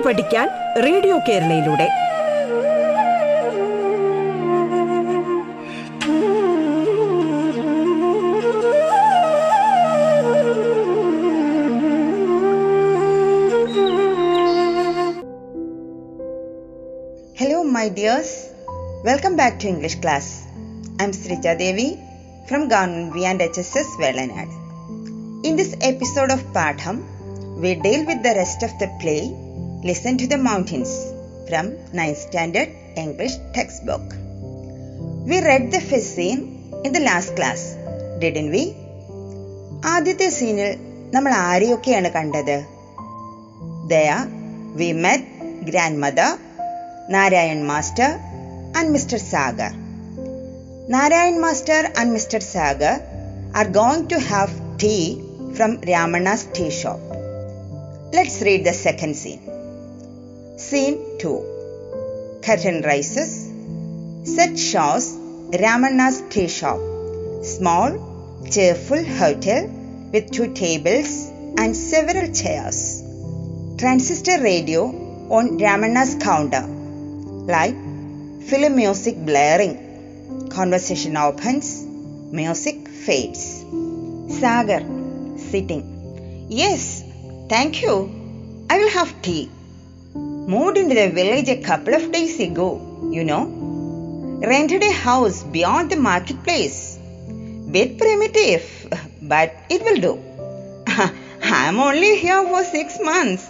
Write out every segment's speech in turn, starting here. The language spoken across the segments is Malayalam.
പാട്ട് പഠിക്കാൻ radio കേരളയിലൂടെ. Hello my dears welcome back to English class I'm Sreeja Devi from government V and H S S Velanad in this episode of Paadam we deal with the rest of the play Listen to the Mountains from 9th Standard English textbook. We read the first scene in the last class, didn't we? ആദ്യത്തെ സീനിൽ നമ്മൾ ആരെയൊക്കെയാണ് കണ്ടത് ദയ we met grandmother Narayan master and mister Sagar Narayan master and mister Sagar are going to have tea from Ramanna's tea shop let's read the second scene Scene 2 Curtain rises. Set shows Ramana's tea shop. Small, cheerful hotel with two tables and several chairs. Transistor radio on Ramana's counter. Light, film music blaring. Conversation opens, music fades. Sagar, sitting. Yes, thank you. I will have tea moved into the village a couple of days ago, you know. Rented a house beyond the marketplace. Bit primitive, but it will do. I'm only here for six months.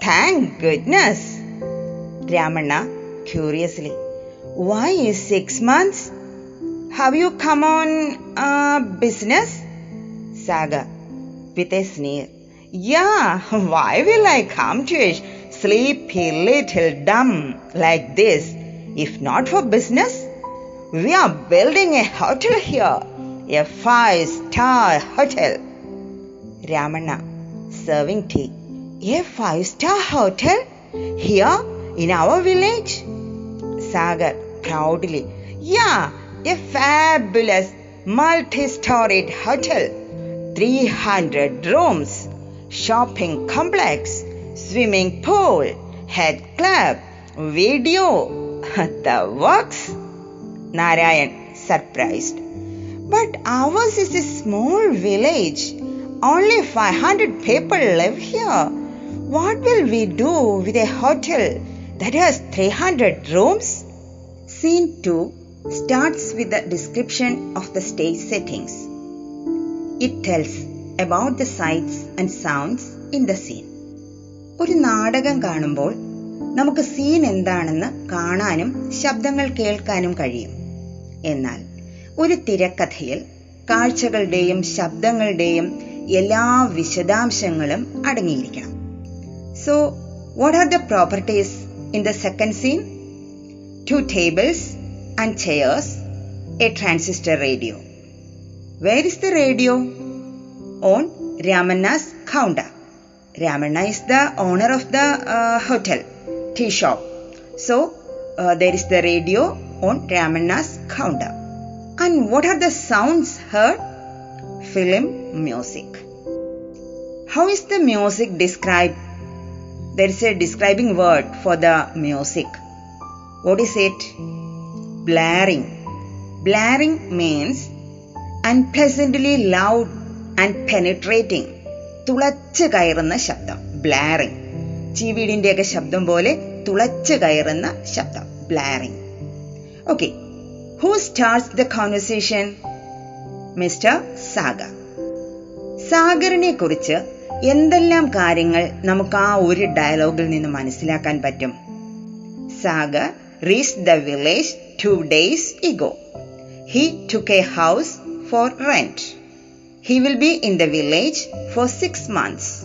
Thank goodness. Ramanna curiously. Why is six months? Have you come on uh, business? Saga with a sneer. Yeah, why will I come to a sleepy little dumb like this if not for business? We are building a hotel here, a five star hotel. Ramana, serving tea. A five star hotel here in our village? Sagar proudly. Yeah, a fabulous multi storied hotel. 300 rooms, shopping complex, swimming pool, head club, video, the works. Narayan surprised. But ours is a small village. Only 500 people live here. What will we do with a hotel that has 300 rooms? Scene 2 starts with the description of the stage settings. It tells about the sights and sounds in the scene. ഒരു നാടകം കാണുമ്പോൾ നമുക്ക് സീൻ എന്താണെന്ന് കാണാനും ശബ്ദങ്ങൾ കേൾക്കാനും കഴിയും. എന്നാൽ ഒരു തിരക്കഥയിൽ കാഴ്ചകളുടെയും ശബ്ദങ്ങളുടെയും എല്ലാ വിശദാംശങ്ങളും അടങ്ങിയിരിക്കണം. So what are the properties in the second scene two tables and chairs a transistor radio where is the radio on Ramanna's counter Ramanna is the owner of the uh, hotel, tea shop. So uh, there is the radio on Ramana's counter. And what are the sounds heard? Film music. How is the music described? There is a describing word for the music. What is it? Blaring. Blaring means unpleasantly loud and penetrating. തുളച്ച് കയറുന്ന ശബ്ദം ബ്ലാറിംഗ് ചീവീടിന്റെയൊക്കെ ശബ്ദം പോലെ തുളച്ച് കയറുന്ന ശബ്ദം blaring okay who starts the conversation mister Sagar സാഗറിനെ കുറിച്ച് എന്തെല്ലാം കാര്യങ്ങൾ നമുക്ക് ആ ഒരു ഡയലോഗിൽ നിന്ന് മനസ്സിലാക്കാൻ പറ്റും? Sagar reach the village two days ago he took a house for rent He will be in the village for six months.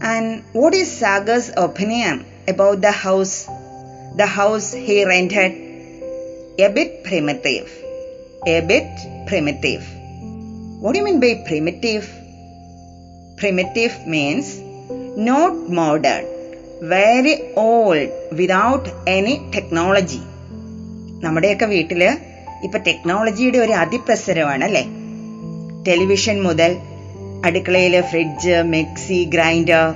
And what is Sagar's opinion about the house? The house he rented? A bit primitive. A bit primitive. What do you mean by primitive? Primitive means not modern, very old, without any technology. നമ്മുടെയൊക്കെ വീട്ടിൽ ഇപ്പൊ ടെക്നോളജിയുടെ ഒരു അതിപ്രസരമാണ് അല്ലേ ടെലിവിഷൻ മുതൽ അടുക്കളയിൽ fridge mixie grinder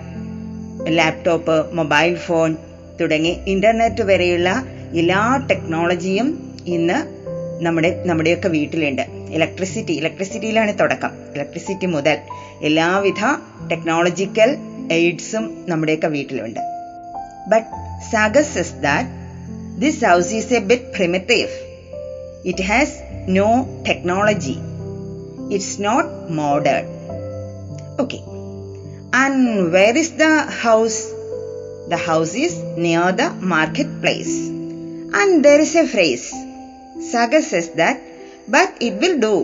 laptop mobile phone തുടങ്ങി ഇന്റർനെറ്റ് വരെയുള്ള എല്ലാ ടെക്നോളജിയും ഇന്ന് നമ്മുടെ നമ്മുടെയൊക്കെ വീട്ടിലുണ്ട്. ഇലക്ട്രിസിറ്റി ഇലക്ട്രിസിറ്റിയിലാണ് തുടക്കം. ഇലക്ട്രിസിറ്റി മുതൽ എല്ലാവിധ ടെക്നോളജിക്കൽ എയ്ഡ്സും നമ്മുടെയൊക്കെ വീട്ടിലുണ്ട്. But Sagar's is that this house is a bit primitive it has no technology it's not modern okay and where is the house The house is near the marketplace. And there is a phrase. Saga says that, but it will do.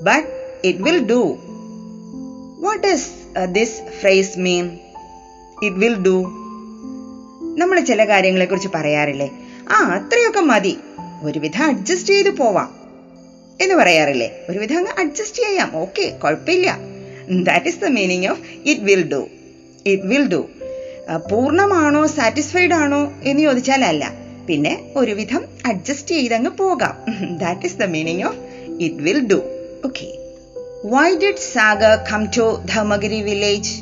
But it will do. What does uh, this phrase mean? It will do. നമ്മൾ ചില കാര്യങ്ങളെക്കുറിച്ച് പറയാറില്ലേ ആ അത്രയൊക്കെ മതി ഒരുവിധം അഡ്ജസ്റ്റ് ചെയ്ത് പോവാം എന്ന് പറയാറില്ലേ? ഒരുവിധം അങ്ങ് അഡ്ജസ്റ്റ് ചെയ്യാം. ഓക്കെ കുഴപ്പമില്ല. That is the meaning of it will do it will do പൂർണമാണോ satisfied ആണോ എന്ന് ചോദിച്ചാൽ അല്ല. പിന്നെ ഒരുവിധം അഡ്ജസ്റ്റ് ചെയ്തങ്ങ് പോകാം. That is the meaning of it will do okay why did Sagar come to Dharmagiri village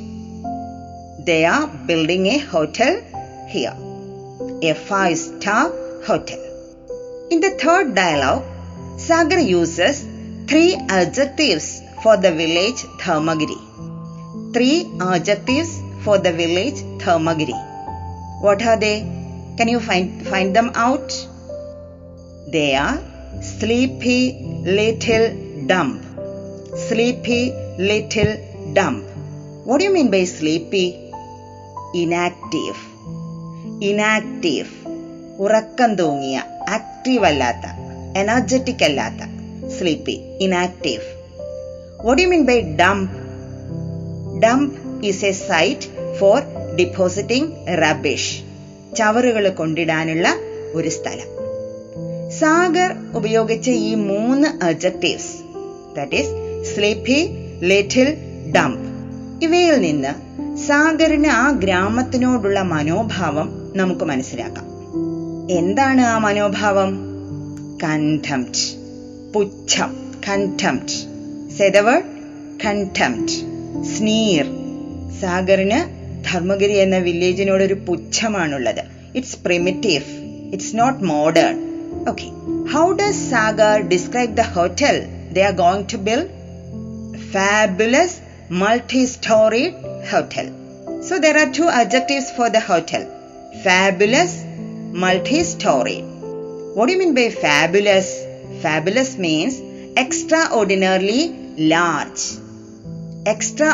they are building a hotel here a five star hotel in the third dialogue Sagar uses three adjectives for the village Dharmagiri. Three adjectives for the village Dharmagiri. What are they? Can you find, find them out? They are sleepy little dump. Sleepy little dump. What do you mean by sleepy? Inactive. Inactive. ഉറക്കം തൂങ്ങിയ ആക്റ്റീവ് അല്ലാത്ത എനർജറ്റിക് അല്ലാത്ത sleepy inactive what you mean by dump dump is a site for depositing rubbish ചവറുകൾ കൊണ്ടിടാനുള്ള ഒരു സ്ഥലം. സാഗർ ഉപയോഗിച്ച ഈ മൂന്ന് adjectives that is sleepy little dump ഇവയിൽ നിന്ന് സാഗറിന് ആ ഗ്രാമത്തിനോടുള്ള മനോഭാവം നമുക്ക് മനസ്സിലാക്കാം. എന്താണ് ആ മനോഭാവം? കൺടംപ്റ്റ് പുച്ഛം കൺടംപ്റ്റ് സെതവർ കൺടംപ്റ്റ് സ്നീർ സാഗറിന് ധർമ്മഗിരി എന്ന വില്ലേജിനോട് ഒരു പുച്ഛമാണുള്ളത് it's primitive it's not modern okay how does Sagar describe the hotel they are going to build fabulous multi-storied hotel. So there are two adjectives for the hotel. Fabulous, multi-storied. What do you mean by fabulous? Fabulous means extraordinarily large.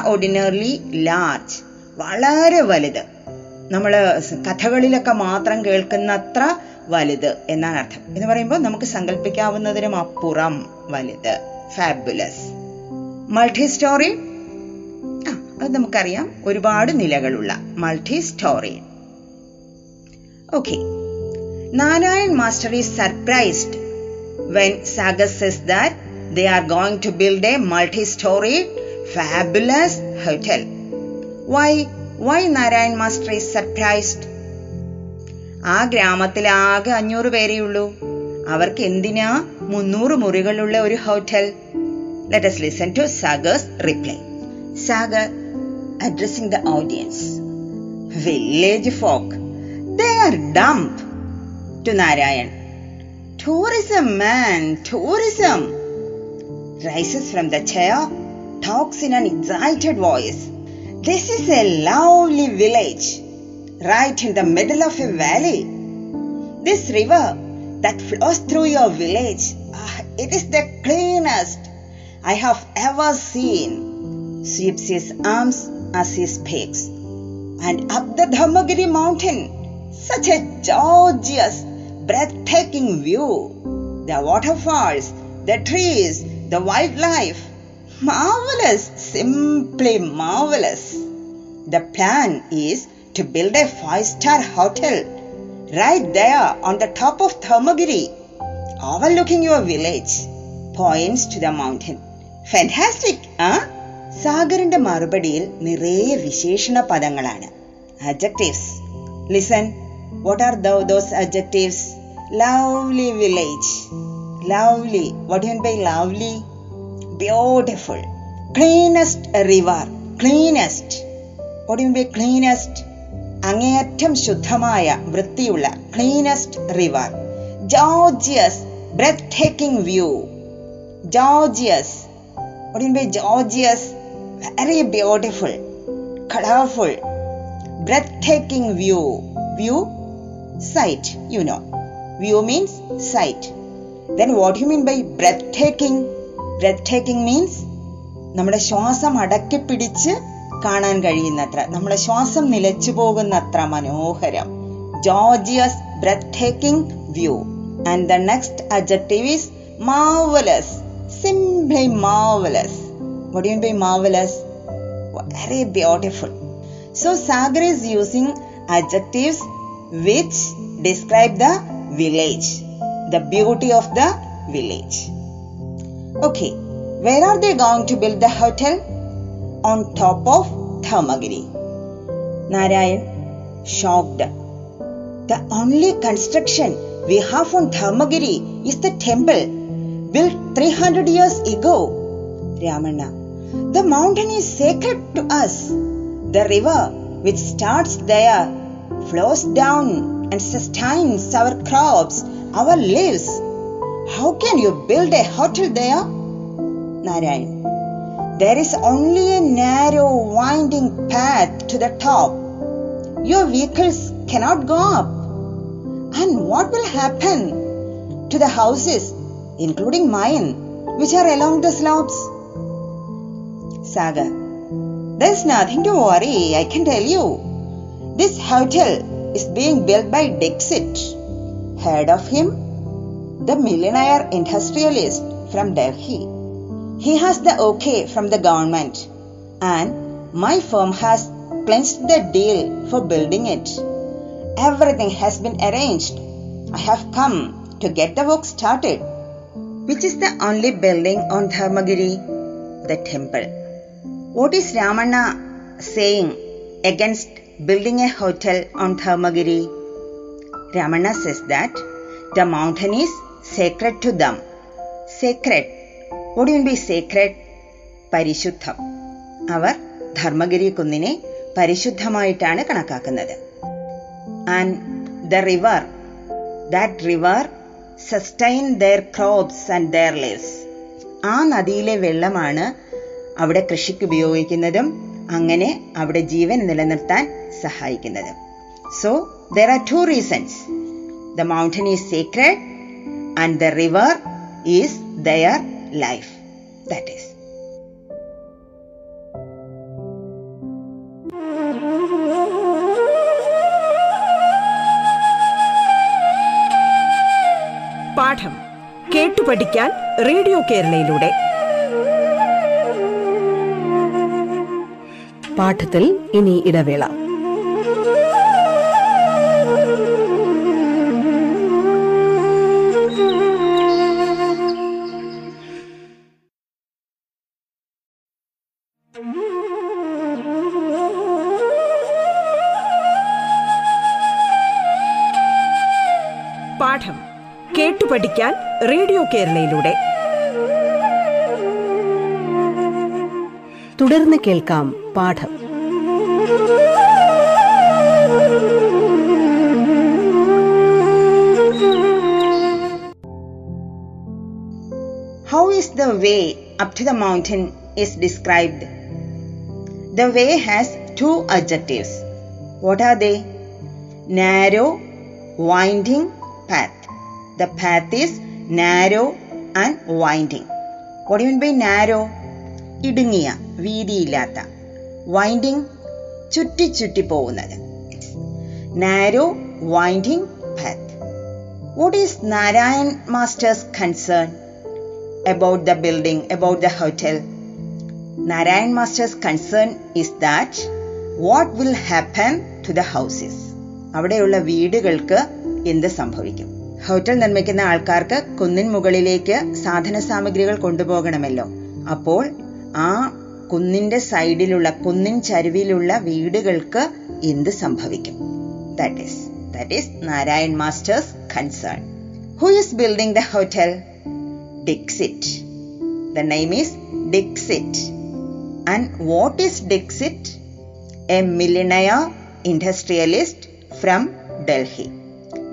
Ordinarily large വളരെ വലുത്. നമ്മൾ കഥകളിലൊക്കെ മാത്രം കേൾക്കുന്നത്ര വലുത് എന്നാണ് അർത്ഥം. എന്ന് പറയുമ്പോൾ നമുക്ക് സങ്കല്പിക്കാവുന്നതിനും അപ്പുറം വലുത്. ഫാബുലസ് മൾട്ടി സ്റ്റോറി അത് നമുക്കറിയാം. ഒരുപാട് നിലകളുള്ള multi storey okay Narayan Master is surprised when Sagar says that they are going to build a multi-storied fabulous hotel why why narayan master is surprised ആ ഗ്രാമത്തിൽ ആകെ അഞ്ഞൂറ് പേരേ ഉള്ളൂ അവർക്ക് എന്തിനാ മുന്നൂറ് മുറികളുള്ള ഒരു hotel Let us listen to Sagar's reply. Sagar addressing the audience. Village folk, they are dumb to Narayan. Tourism, man, tourism. Rises from the chair, talks in an excited voice. This is a lovely village, right in the middle of a valley. This river that flows through your village, ah, it is the cleanest I have ever seen. Sweeps his arms as he speaks. And up the Dharmagiri mountain, such a gorgeous, breathtaking view. The waterfalls, the trees, the wildlife. Marvelous, simply marvelous. The plan is to build a five star hotel right there on the top of Dharmagiri, overlooking your village. Points to the mountain. Fantastic ആ സാഗറിന്റെ മറുപടിയിൽ നിറയെ വിശേഷണ പദങ്ങളാണ് adjectives listen what are those adjectives lovely village lovely what you by lovely beautiful cleanest river cleanest what you be cleanest അങ്ങേയറ്റം ശുദ്ധമായ വൃത്തിയുള്ള cleanest river gorgeous breathtaking view gorgeous what you be gorgeous very beautiful colourful breathtaking view view sight you know view means sight then what you mean by breathtaking breathtaking means നമ്മുടെ ശ്വാസം അടക്കി പിടിച്ച് കാണാൻ കഴിയുന്നത്ര നമ്മുടെ ശ്വാസം നിലച്ചു പോകുന്നത്ര മനോഹരം gorgeous breathtaking view and the next adjective is marvellous simply marvellous what do you mean by marvelous very beautiful so sagar is using adjectives which describe the village, the beauty of the village. Okay, where are they going to build the hotel? On top of Thamagiri. Narayan, shocked. The only construction we have on Dharmagiri is the temple built 300 years ago. Ramana, the mountain is sacred to us. The river which starts there flows down and sustains our crops, our lives. How can you build a hotel there? Narayan. There is only a narrow, winding path to the top. Your vehicles cannot go up. And what will happen to the houses, including mine, which are along the slopes? Saga. There's nothing to worry, I can tell you. This hotel is being built by Dixit. Heard of him? The millionaire industrialist from Delhi. He has the okay from the government and my firm has clinched the deal for building it. Everything has been arranged. I have come to get the work started. Which is the only building on Dharmagiri? The temple. What is Ramana saying against building a hotel on Dharmagiri? Ramana says that the mountain is sacred to them. Sacred. What do you mean by sacred? പരിശുദ്ധം അവർ ധർമ്മഗിരി കുന്നിനെ പരിശുദ്ധമായിട്ടാണ് കണക്കാക്കുന്നത് and the river that river sustain their crops and their lives ആ നദിയിലെ വെള്ളമാണ് അവിടെ കൃഷിക്ക് ഉപയോഗിക്കുന്നതും അങ്ങനെ അവിടെ ജീവൻ നിലനിർത്താൻ സഹായിക്കുന്നത്. So there are two reasons the mountain is sacred and the river is their life that is പാഠം കേട്ടു പഠിക്കാൻ റേഡിയോ കേരളയിലൂടെ. പാഠത്തിൽ ഇനി ഇടവേള. റേഡിയോ കേരളയിലൂടെ തുടർന്ന് കേൾക്കാം പാഠം How is the way up to the mountain is described? The way has two adjectives. What are they? Narrow, winding path. The path is winding. What do you mean by narrow? ഇടുങ്ങിയ വീതിയില്ലാത്ത വൈൻഡിങ് ചുറ്റി ചുറ്റി പോകുന്നത് narrow winding path. What is Narayan Master's concern about the building, about the hotel. Narayan Master's concern is that what will happen to the houses. അവിടെയുള്ള വീടുകൾക്ക് എന്ത് സംഭവിക്കും ഹോട്ടൽ നിർമ്മിക്കുന്ന ആൾക്കാർക്ക് കുന്നിൻ മുകളിലേക്ക് സാധന സാമഗ്രികൾ കൊണ്ടുപോകണമല്ലോ. അപ്പോൾ ആ കുന്നിന്റെ സൈഡിലുള്ള കുന്നിൻ ചരുവിലുള്ള വീടുകൾക്ക് എന്ത് സംഭവിക്കും? That is that is Narayan master's concern who is building the hotel Dixit the name is Dixit and what is Dixit a millionaire industrialist from Delhi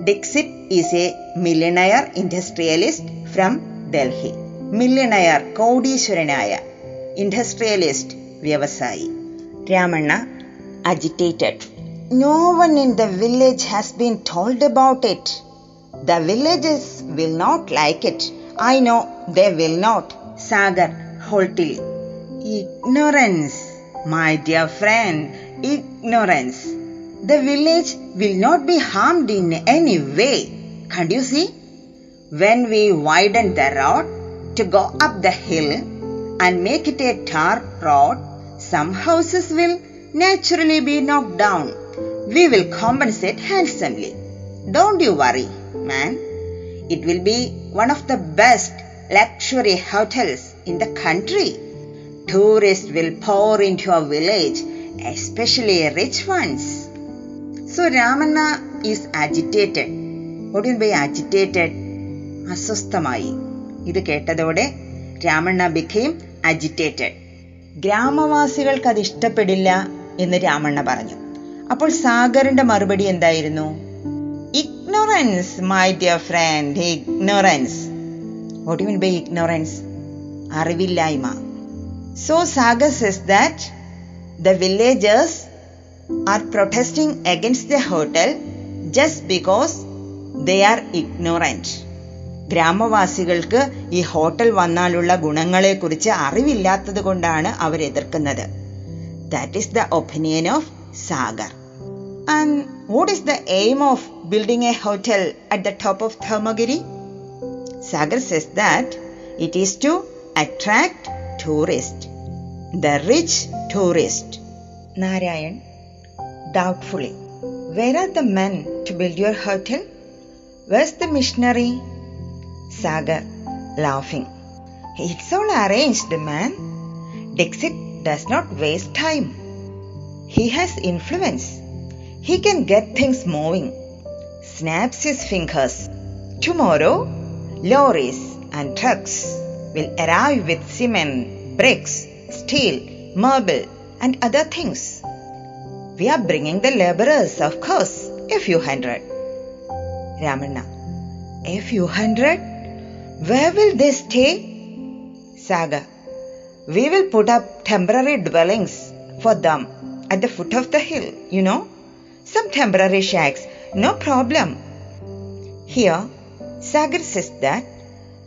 Dixit is a millionaire industrialist from Delhi. Millionaire കോടീശ്വരനായ industrialist വ്യവസായി Ramanna agitated no one in the village has been told about it the villages will not like it I know the will not Sagar ഹോൾട്ടിൽ ignorance my dear friend ignorance the village will not be harmed in any way. Can't you see? When we widen the road to go up the hill and make it a tar road, some houses will naturally be knocked down. We will compensate handsomely. Don't you worry, man. It will be one of the best luxury hotels in the country. Tourists will pour into our village, especially rich ones. So Ramana is agitated. What agitated? അസ്വസ്ഥമായി. ഇത് കേട്ടതോടെ രാമണ്ണ ബിഖയും അജിറ്റേറ്റഡ് ഗ്രാമവാസികൾക്ക് അത് ഇഷ്ടപ്പെടില്ല എന്ന് രാമണ്ണ പറഞ്ഞു. അപ്പോൾ സാഗറിന്റെ മറുപടി എന്തായിരുന്നു? Ignorance my dear friend ignorance ഒടുവിൻ by ignorance അറിവില്ലായ്മ. So Sagar says that the villagers are protesting against the hotel just because they are ignorant. ഗ്രാമവാസികൾക്ക് ഈ ഹോട്ടൽ വന്നാലുള്ള ഗുണങ്ങളെക്കുറിച്ച് അറിവില്ലാത്തത് കൊണ്ടാണ് അവർ എതിർക്കുന്നത് that is the opinion of Sagar and what is the aim of building a hotel at the top of Dharmagiri Sagar says that it is to attract tourist the rich tourist Narayan doubtfully. Where are the men to build your hotel? Where's the missionary? Sagar, laughing. It's all arranged, man. Dixit does not waste time. He has influence. He can get things moving. Snaps his fingers. Tomorrow, lorries and trucks will arrive with cement, bricks, steel, marble, and other things. We are bringing the laborers, of course, a few hundred. Ramanna, a few hundred? Where will they stay? Saga, we will put up temporary dwellings for them at the foot of the hill, you know. Some temporary shacks, no problem. Here, Sagar says that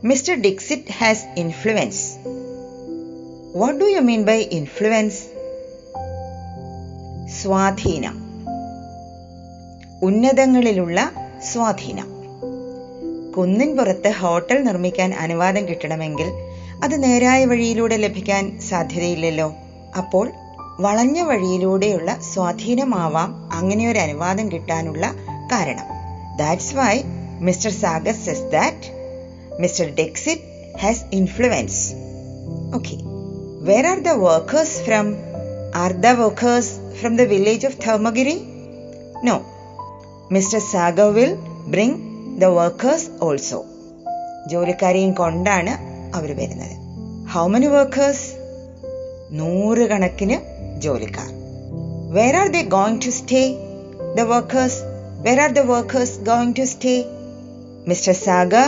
Mr. Dixit has influence. What do you mean by influence? സ്വാധീനം ഉന്നതങ്ങളിലുള്ള സ്വാധീനം. കുന്നിൻ പുറത്ത് ഹോട്ടൽ നിർമ്മിക്കാൻ അനുവാദം കിട്ടണമെങ്കിൽ അത് നേരായ വഴിയിലൂടെ ലഭിക്കാൻ സാധ്യതയില്ലല്ലോ. അപ്പോൾ വളഞ്ഞ വഴിയിലൂടെയുള്ള സ്വാധീനമാവാം അങ്ങനെ ഒരു അനുവാദം കിട്ടാനുള്ള കാരണം. That's why mister Sagar says that mister Dixit has influence okay where are the workers from are the workers from the village of Dharmagiri No. Mr. Sagar will bring the workers also. ജോലിക്കാരെയും കൊണ്ടാണ് അവർ വരുന്നത് ഹൗ മെനി വർക്കേഴ്സ് നൂറുകണക്കിന് ജോലിക്കാർ where are the going to stay the workers where are the workers going to stay mister Sagar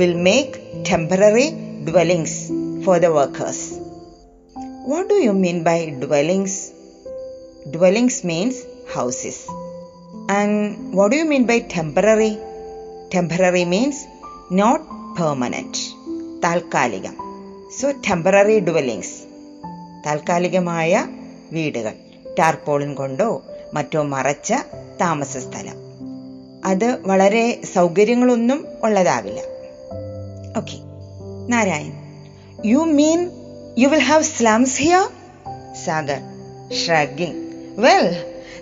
will make temporary dwellings for the workers what do you mean by dwellings dwellings means houses. And what do you mean by temporary? Temporary means not permanent. താൽക്കാലികം. സോ ടെമ്പററി ഡുവലിങ്സ് താൽക്കാലികമായ വീടുകൾ. ടാർപോളിൻ കൊണ്ടോ മറ്റോ മറച്ച താമസ സ്ഥലം. അത് വളരെ സൗകര്യങ്ങളൊന്നും ഉള്ളതാവില്ല. Okay Narayan. You mean you will have slums here Sagar shrugging Well,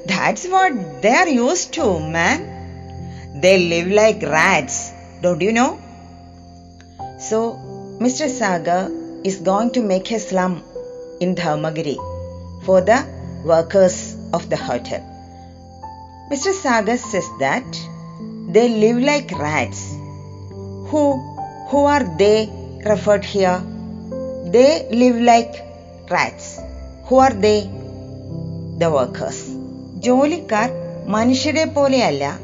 That's what they're used to, man. They live like rats, don't you know? So, Mr. Sagar is going to make a slum in Dharmagiri for the workers of the hotel. Mr. Sagar says that they live like rats. Who who are they referred here? They live like rats. Who are they? The workers. ജോലിക്കാർ മനുഷ്യരെ പോലെയല്ല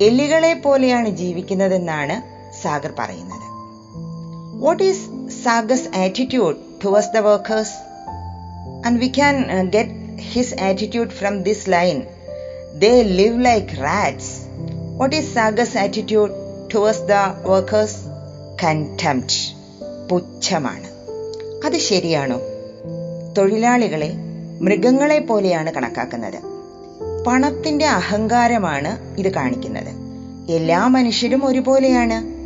എല്ലുകളെ പോലെയാണ് ജീവിക്കുന്നതെന്നാണ് സാഗർ പറയുന്നത്. What is Sagar's attitude towards the workers and we can get his attitude from this line they live like rats what is Sagar's attitude towards the workers contempt പുച്ഛമാണ്. അത് ശരിയാണോ? തൊഴിലാളികളെ മൃഗങ്ങളെ പോലെയാണ് കണക്കാക്കുന്നത്. പണത്തിന്റെ അഹങ്കാരമാണ് ഇത് കാണിക്കുന്നത്. എല്ലാ മനുഷ്യരും ഒരുപോലെയാണ്.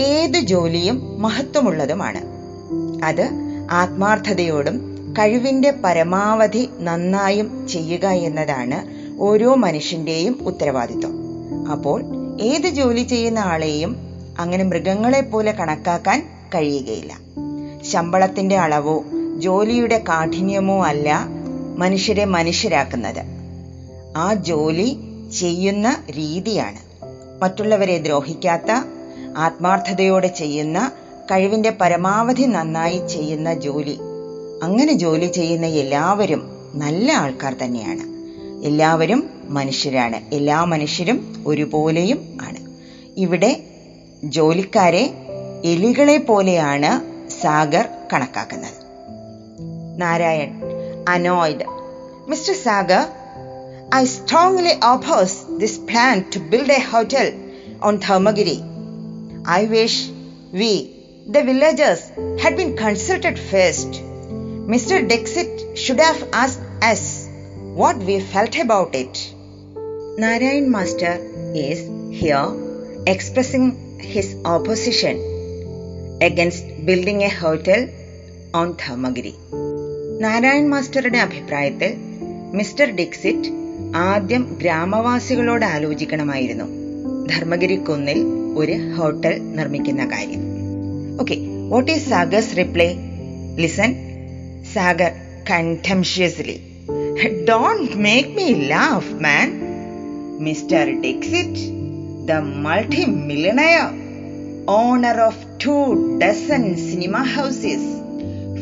ഏത് ജോലിയും മഹത്വമുള്ളതുമാണ്. അത് ആത്മാർത്ഥതയോടും കഴിവിന്റെ പരമാവധി നന്നായും ചെയ്യുക എന്നതാണ് ഓരോ മനുഷ്യന്റെയും ഉത്തരവാദിത്വം. അപ്പോൾ ഏത് ജോലി ചെയ്യുന്ന ആളെയും അങ്ങനെ മൃഗങ്ങളെ പോലെ കണക്കാക്കാൻ കഴിയുകയില്ല. ശമ്പളത്തിന്റെ അളവോ ജോലിയുടെ കാഠിന്യമോ അല്ല മനുഷ്യരെ മനുഷ്യരാക്കുന്നത്. ആ ജോലി ചെയ്യുന്ന രീതിയാണ്. മറ്റുള്ളവരെ ദ്രോഹിക്കാത്ത ആത്മാർത്ഥതയോടെ ചെയ്യുന്ന കഴിവിന്റെ പരമാവധി നന്നായി ചെയ്യുന്ന ജോലി. അങ്ങനെ ജോലി ചെയ്യുന്ന എല്ലാവരും നല്ല ആൾക്കാർ തന്നെയാണ്. എല്ലാവരും മനുഷ്യരാണ്. എല്ലാ മനുഷ്യരും ഒരുപോലെയും ആണ്. ഇവിടെ ജോലിക്കാരെ എലികളെ പോലെയാണ് സാഗർ കണക്കാക്കുന്നത്. Narayan annoyed. Mister Sagar I strongly oppose this plan to build a hotel on Dharmagiri. I wish we, the villagers, had been consulted first. Mr. Dixit should have asked us what we felt about it. Narayan Master is here expressing his opposition against building a hotel on Dharmagiri. Narayan മാസ്റ്ററുടെ അഭിപ്രായത്തിൽ മിസ്റ്റർ ഡിക്സിറ്റ് ആദ്യം ഗ്രാമവാസികളോട് ആലോചിക്കണമായിരുന്നു. ധർമ്മഗിരി കുന്നിൽ ഒരു ഹോട്ടൽ നിർമ്മിക്കുന്ന കാര്യം. Okay what is Sagar's reply listen Sagar contemptuously don't make me laugh man mister Dixit the multi millionaire owner of two dozen cinema houses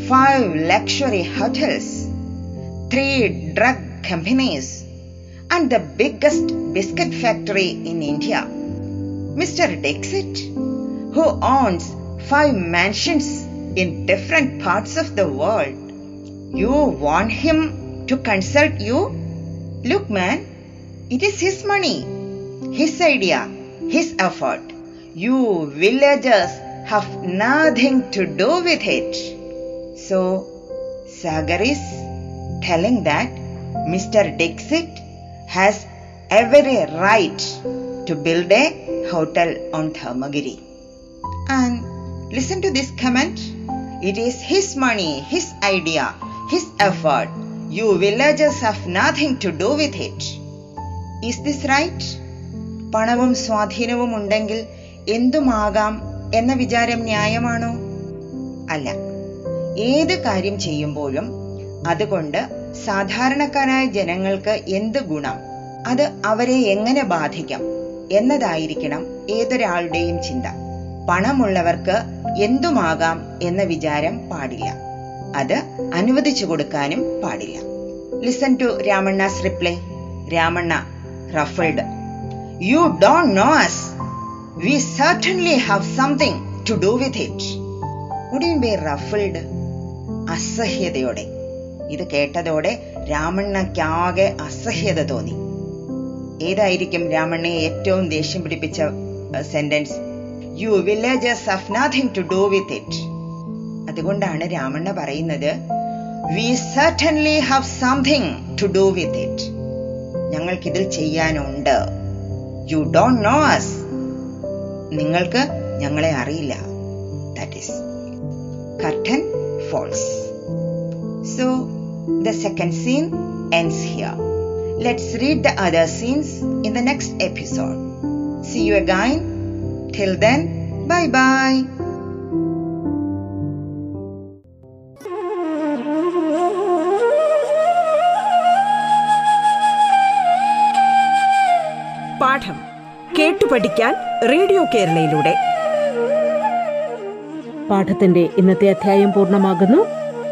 five luxury hotels three drug companies and the biggest biscuit factory in India. Mr. Dixit, who owns five mansions in different parts of the world, you want him to consult you? Look, man, it is his money, his idea, his effort. You villagers have nothing to do with it. So, Sagar is telling that Mr. Dixit has every right to build a hotel on Dharmagiri. And listen to this comment. It is his money, his idea, his effort. You villagers have nothing to do with it. Is this right? പണവും സ്വാധീനവും ഉണ്ടെങ്കിൽ എന്തുമാകാം എന്ന വിചാരം ന്യായമാണോ അല്ല ഏത് കാര്യം ചെയ്യുമ്പോഴും അതുകൊണ്ട് സാധാരണക്കാരായ ജനങ്ങൾക്ക് എന്ത് ഗുണം? അത് അവരെ എങ്ങനെ ബാധിക്കാം? എന്നതായിരിക്കണം ഏതൊരാളുടെയും ചിന്ത. പണമുള്ളവർക്ക് എന്തുമാകാം എന്ന വിചാരം പാടില്ല. അത് അനുവദിച്ചു കൊടുക്കാനും പാടില്ല. Listen to Ramanna's reply Ramanna ruffled you don't know us we certainly have something to do with it ഉടൻ ബി റഫിൾഡ് അസഹ്യതയോടെ. ഇത് കേട്ടതോടെ രാമണ്ണയ്ക്കാകെ അസഹ്യത തോന്നി. ഏതായിരിക്കും രാമണ്ണയെ ഏറ്റവും ദേഷ്യം പിടിപ്പിച്ച sentence you villages have nothing to do with it അതുകൊണ്ടാണ് രാമണ്ണ പറയുന്നത് we certainly have something to do with it ഞങ്ങൾക്കിതിൽ ചെയ്യാനുണ്ട്. യു ഡോണ്ട് നോ അസ് നിങ്ങൾക്ക് ഞങ്ങളെ അറിയില്ല. That is curtain falls the second scene ends here. Let's read the other scenes in the next episode. See you again. Till then, bye bye. പാഠം കേട്ടു പഠിക്കാൻ റേഡിയോ കേരളയിലൂടെ പാഠത്തിന്റെ ഇന്നത്തെ അധ്യായം പൂർണമാകുന്നു